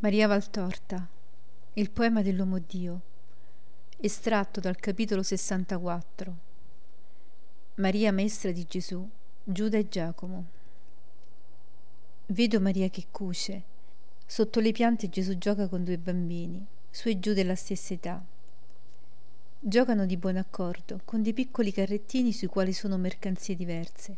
Maria Valtorta, il poema dell'uomo Dio, estratto dal capitolo 64. Maria maestra di Gesù, Giuda e Giacomo. Vedo Maria che cuce. Sotto le piante Gesù gioca con due bambini, su e giù della stessa età. Giocano di buon accordo, con dei piccoli carrettini sui quali sono mercanzie diverse,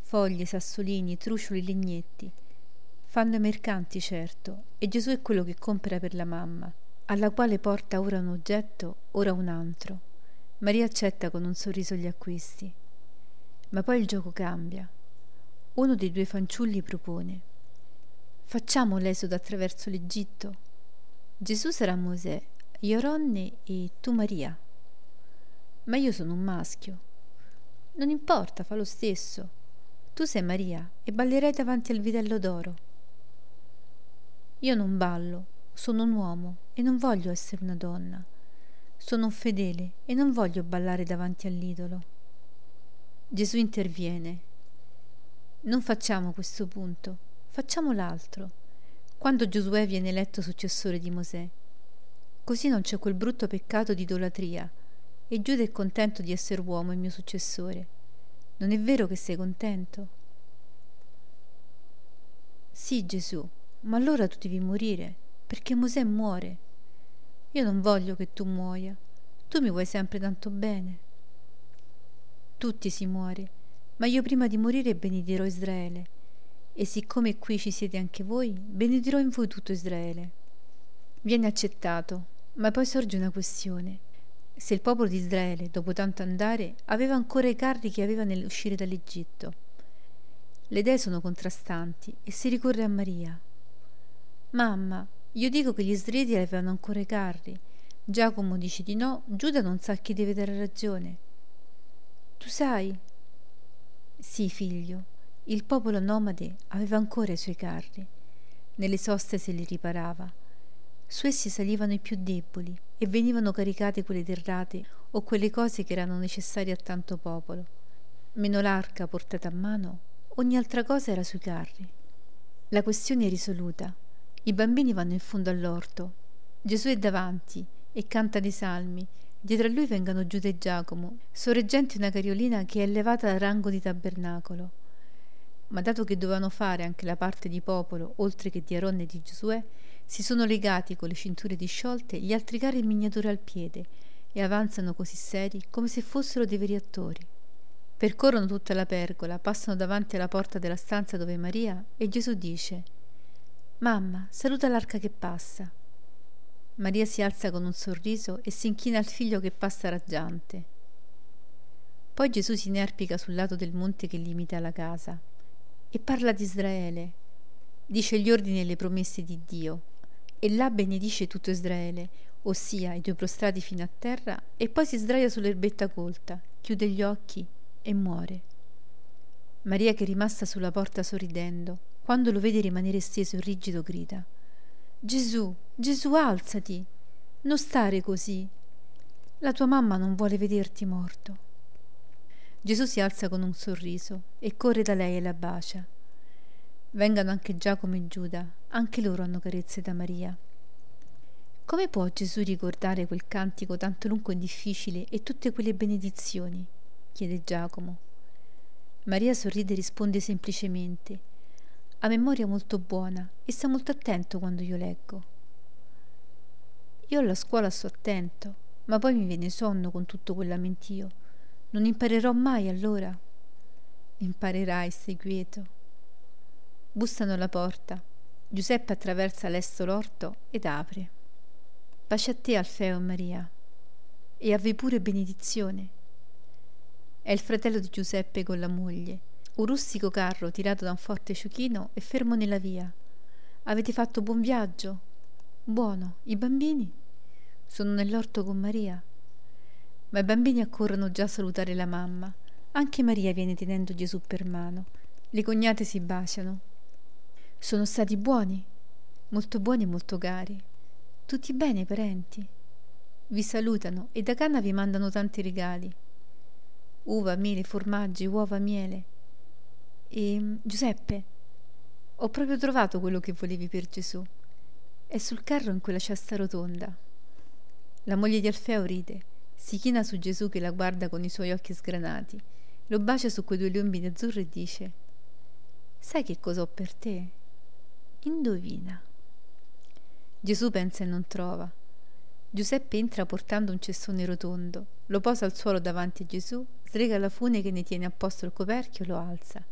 foglie, sassolini, trucioli, legnetti Fanno i mercanti, certo, e Gesù è quello che compra per la mamma, alla quale porta ora un oggetto, ora un altro. Maria accetta con un sorriso gli acquisti. Ma poi il gioco cambia. Uno dei due fanciulli propone: Facciamo l'esodo attraverso l'Egitto. Gesù sarà Mosè, io Ronne e tu Maria. Ma io sono un maschio. Non importa, fa lo stesso. Tu sei Maria e ballerai davanti al vitello d'oro. Io non ballo, sono un uomo e non voglio essere una donna. Sono un fedele e non voglio ballare davanti all'idolo. Gesù interviene. Non facciamo questo punto, facciamo l'altro. Quando Giosuè viene eletto successore di Mosè. Così non c'è quel brutto peccato di idolatria e Giuda è contento di essere uomo il mio successore. Non è vero che sei contento? Sì, Gesù, ma allora tu devi morire, perché Mosè muore. Io non voglio che tu muoia. Tu mi vuoi sempre tanto bene. Tutti si muore, ma io prima di morire benedirò Israele. E siccome qui ci siete anche voi, benedirò in voi tutto Israele. Viene accettato, ma poi sorge una questione. Se il popolo di Israele, dopo tanto andare, aveva ancora i carri che aveva nell'uscire dall'Egitto. Le idee sono contrastanti e si ricorre a Maria. Mamma, io dico che gli Israeliti avevano ancora i carri. Giacomo dice di no, Giuda non sa chi deve dare ragione. Tu sai? Sì, figlio, il popolo nomade aveva ancora i suoi carri. Nelle soste se li riparava. Su essi salivano i più deboli e venivano caricate quelle derrate o quelle cose che erano necessarie a tanto popolo. Meno l'arca portata a mano, ogni altra cosa era sui carri. La questione è risoluta. I bambini vanno in fondo all'orto. Gesù è davanti e canta dei salmi. Dietro a lui vengono Giuda e Giacomo, sorreggenti una cariolina che è elevata al rango di tabernacolo. Ma dato che dovevano fare anche la parte di popolo, oltre che di Aronne e di Giosuè, si sono legati con le cinture disciolte gli altri carri in miniatura al piede e avanzano così seri come se fossero dei veri attori. Percorrono tutta la pergola, passano davanti alla porta della stanza dove Maria e Gesù dice Mamma, saluta l'arca che passa. Maria si alza con un sorriso e si inchina al figlio che passa raggiante. Poi Gesù si inerpica sul lato del monte che limita la casa e parla di Israele. Dice gli ordini e le promesse di Dio e là benedice tutto Israele, ossia i due prostrati fino a terra, e poi si sdraia sull'erbetta colta, chiude gli occhi e muore. Maria che è rimasta sulla porta sorridendo, quando lo vede rimanere steso e rigido, grida Gesù, Gesù, alzati! Non stare così. La tua mamma non vuole vederti morto. Gesù si alza con un sorriso e corre da lei e la bacia. Vengano anche Giacomo e Giuda, anche loro hanno carezze da Maria. Come può Gesù ricordare quel cantico tanto lungo e difficile e tutte quelle benedizioni? chiede Giacomo. Maria sorride e risponde semplicemente ha memoria molto buona e sta molto attento quando io leggo. Io alla scuola sto attento, ma poi mi viene sonno con tutto quel lamentio. Non imparerò mai allora. Imparerai, stai quieto. Bussano alla porta. Giuseppe attraversa lesto l'orto ed apre. Pace a te, Alfeo e Maria. E avvi pure benedizione. È il fratello di Giuseppe con la moglie un rustico carro tirato da un forte ciuchino è fermo nella via. Avete fatto buon viaggio? Buono. I bambini? Sono nell'orto con Maria. Ma i bambini accorrono già a salutare la mamma. Anche Maria viene tenendo Gesù per mano. Le cognate si baciano. Sono stati buoni, molto buoni e molto cari. Tutti bene, parenti. Vi salutano e da Cana vi mandano tanti regali. Uva, miele, formaggi, uova, miele. E Giuseppe, ho proprio trovato quello che volevi per Gesù. è sul carro in quella cesta rotonda. La moglie di Alfeo ride, si china su Gesù che la guarda con i suoi occhi sgranati, lo bacia su quei due liombini azzurri e dice: Sai che cosa ho per te? Indovina. Gesù pensa e non trova. Giuseppe entra portando un cestone rotondo, lo posa al suolo davanti a Gesù, srega la fune che ne tiene a posto il coperchio e lo alza.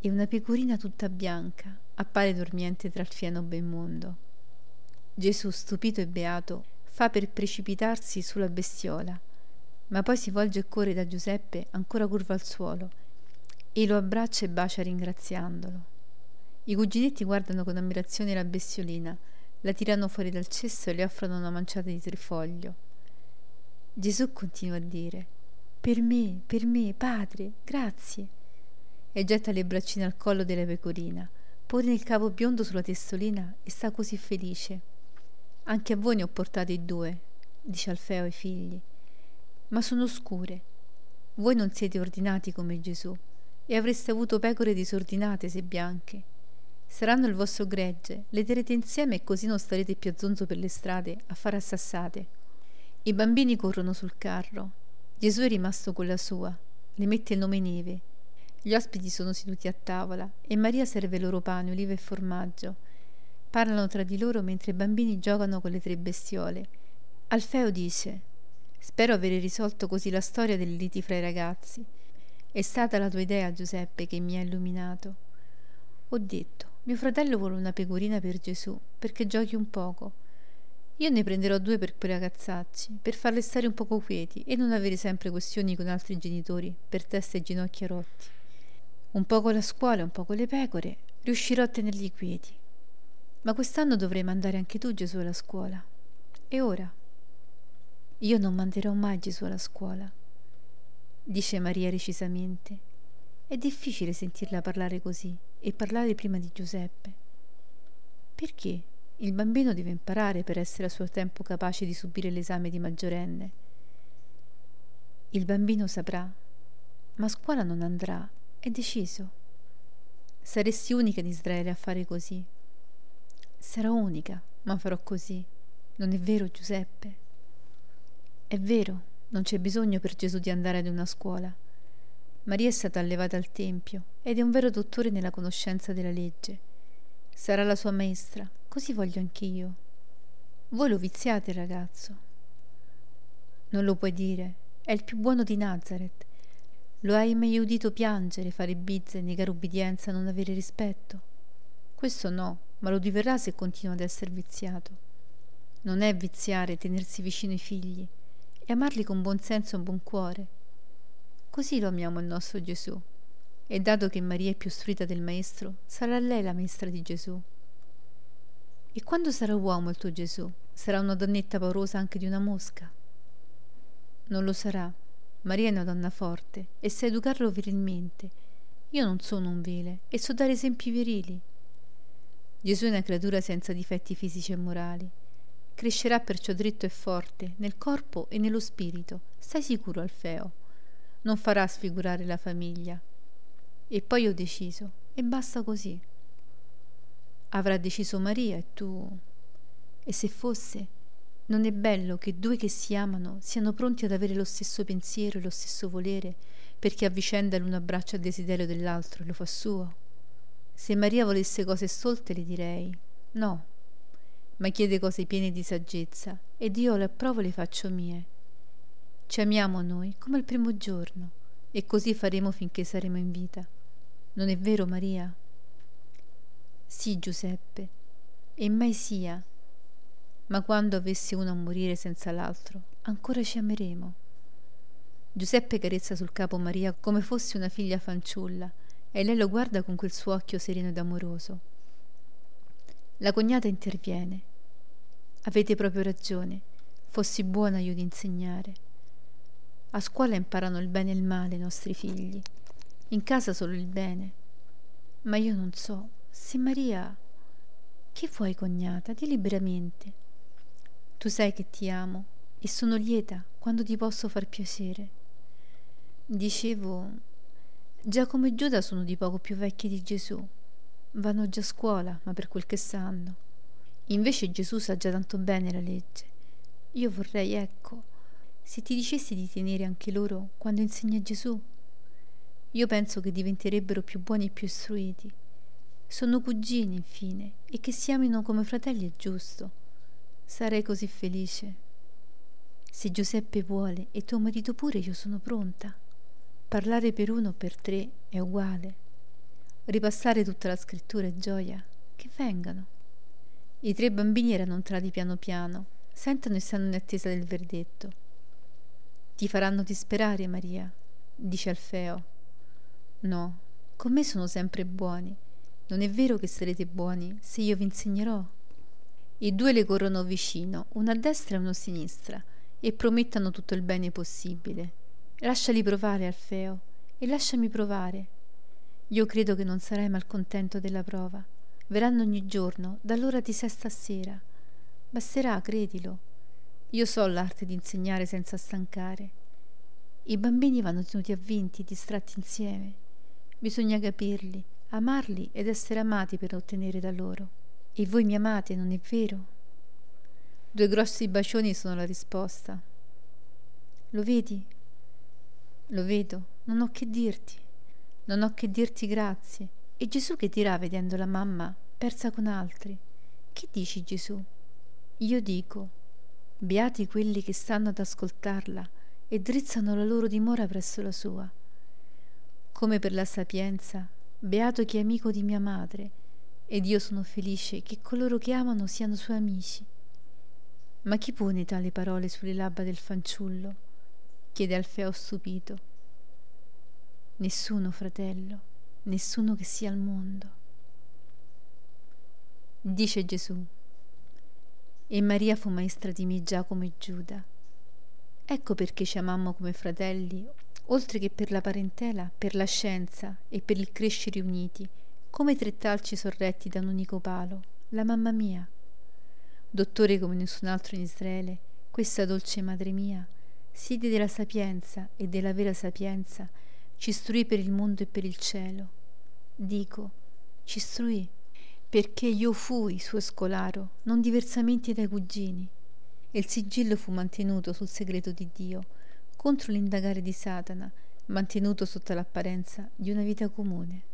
E una pecorina tutta bianca appare dormiente tra il fieno ben mondo. Gesù, stupito e beato, fa per precipitarsi sulla bestiola, ma poi si volge e corre da Giuseppe ancora curvo al suolo e lo abbraccia e bacia ringraziandolo. I cuginetti guardano con ammirazione la bestiolina, la tirano fuori dal cesso e le offrono una manciata di trifoglio. Gesù continua a dire: Per me, per me, padre, grazie. E getta le braccine al collo della pecorina, pone il capo biondo sulla testolina e sta così felice. Anche a voi ne ho portate due, dice Alfeo ai figli, ma sono scure. Voi non siete ordinati come Gesù e avreste avuto pecore disordinate se bianche. Saranno il vostro gregge, le terete insieme e così non starete più a zonzo per le strade a fare assassate. I bambini corrono sul carro. Gesù è rimasto con la sua, le mette il nome Neve. Gli ospiti sono seduti a tavola e Maria serve loro pane, olive e formaggio. Parlano tra di loro mentre i bambini giocano con le tre bestiole. Alfeo dice: Spero avere risolto così la storia delle liti fra i ragazzi. È stata la tua idea, Giuseppe, che mi ha illuminato. Ho detto: mio fratello vuole una pecorina per Gesù, perché giochi un poco. Io ne prenderò due per quei ragazzacci, per farle stare un poco quieti e non avere sempre questioni con altri genitori per testa e ginocchia rotti. Un poco la scuola, un poco le pecore, riuscirò a tenerli quieti. Ma quest'anno dovrei mandare anche tu Gesù alla scuola. E ora? Io non manderò mai Gesù alla scuola, dice Maria recisamente. È difficile sentirla parlare così e parlare prima di Giuseppe. Perché? Il bambino deve imparare per essere a suo tempo capace di subire l'esame di maggiorenne. Il bambino saprà, ma a scuola non andrà, è deciso. Saresti unica in Israele a fare così. Sarò unica, ma farò così. Non è vero, Giuseppe? È vero, non c'è bisogno per Gesù di andare ad una scuola. Maria è stata allevata al Tempio ed è un vero dottore nella conoscenza della legge. Sarà la sua maestra, così voglio anch'io. Voi lo viziate, ragazzo. Non lo puoi dire, è il più buono di Nazareth. Lo hai mai udito piangere, fare bizze, negare ubbidienza, non avere rispetto? Questo no, ma lo diverrà se continua ad essere viziato. Non è viziare tenersi vicino ai figli e amarli con buon senso e buon cuore Così lo amiamo il nostro Gesù. E dato che Maria è più istruita del Maestro, sarà lei la maestra di Gesù. E quando sarà uomo il tuo Gesù? Sarà una donnetta paurosa anche di una mosca? Non lo sarà. Maria è una donna forte e sa educarlo virilmente. Io non sono un vile e so dare esempi virili. Gesù è una creatura senza difetti fisici e morali. Crescerà perciò dritto e forte nel corpo e nello spirito. Stai sicuro, Alfeo non farà sfigurare la famiglia. E poi ho deciso, e basta così. Avrà deciso Maria e tu. E se fosse, non è bello che due che si amano siano pronti ad avere lo stesso pensiero e lo stesso volere, perché a vicenda l'uno abbraccia il desiderio dell'altro e lo fa suo? Se Maria volesse cose stolte le direi no, ma chiede cose piene di saggezza ed io le approvo e le faccio mie. Ci amiamo noi come il primo giorno e così faremo finché saremo in vita. Non è vero, Maria? Sì, Giuseppe, e mai sia. Ma quando avesse uno a morire senza l'altro, ancora ci ameremo. Giuseppe carezza sul capo Maria come fosse una figlia fanciulla e lei lo guarda con quel suo occhio sereno ed amoroso. La cognata interviene. Avete proprio ragione, fossi buona io di insegnare. A scuola imparano il bene e il male i nostri figli, in casa solo il bene. Ma io non so se Maria... Che vuoi, cognata? Di liberamente. Tu sai che ti amo e sono lieta quando ti posso far piacere. Dicevo, Giacomo e Giuda sono di poco più vecchi di Gesù. Vanno già a scuola, ma per quel che sanno. Invece Gesù sa già tanto bene la legge. Io vorrei, ecco, se ti dicessi di tenere anche loro quando insegna Gesù. Io penso che diventerebbero più buoni e più istruiti. Sono cugini, infine, e che si amino come fratelli è giusto. Sarei così felice. Se Giuseppe vuole e tuo marito pure, io sono pronta. Parlare per uno o per tre è uguale. Ripassare tutta la scrittura è gioia. Che vengano. I tre bambini erano entrati piano piano, sentono e stanno in attesa del verdetto. Ti faranno disperare, Maria, dice Alfeo. No, con me sono sempre buoni. Non è vero che sarete buoni se io vi insegnerò? I due le corrono vicino, uno a destra e uno a sinistra, e promettono tutto il bene possibile. Lasciali provare, Alfeo, e lasciami provare. Io credo che non sarai malcontento della prova. Verranno ogni giorno, dall'ora di sesta a sera. Basterà, credilo. Io so l'arte di insegnare senza stancare. I bambini vanno tenuti avvinti, distratti insieme. Bisogna capirli, amarli ed essere amati per ottenere da loro. E voi mi amate, non è vero? Due grossi bacioni sono la risposta. Lo vedi? Lo vedo, non ho che dirti. Non ho che dirti grazie. E Gesù che dirà vedendo la mamma persa con altri? Che dici Gesù? Io dico, beati quelli che stanno ad ascoltarla e drizzano la loro dimora presso la sua. Come per la sapienza, Beato chi è amico di mia madre, ed io sono felice che coloro che amano siano suoi amici. Ma chi pone tali parole sulle labbra del fanciullo? chiede Alfeo stupito. Nessuno, fratello, nessuno che sia al mondo. Dice Gesù. E Maria fu maestra di me Giacomo e Giuda. Ecco perché ci amammo come fratelli oltre che per la parentela, per la scienza e per il crescere uniti, come tre talci sorretti da un unico palo, la mamma mia. Dottore come nessun altro in Israele, questa dolce madre mia, sede della sapienza e della vera sapienza, ci istruì per il mondo e per il cielo. Dico, ci istruì, perché io fui suo scolaro, non diversamente dai cugini. E il sigillo fu mantenuto sul segreto di Dio, contro l'indagare di Satana, mantenuto sotto l'apparenza di una vita comune.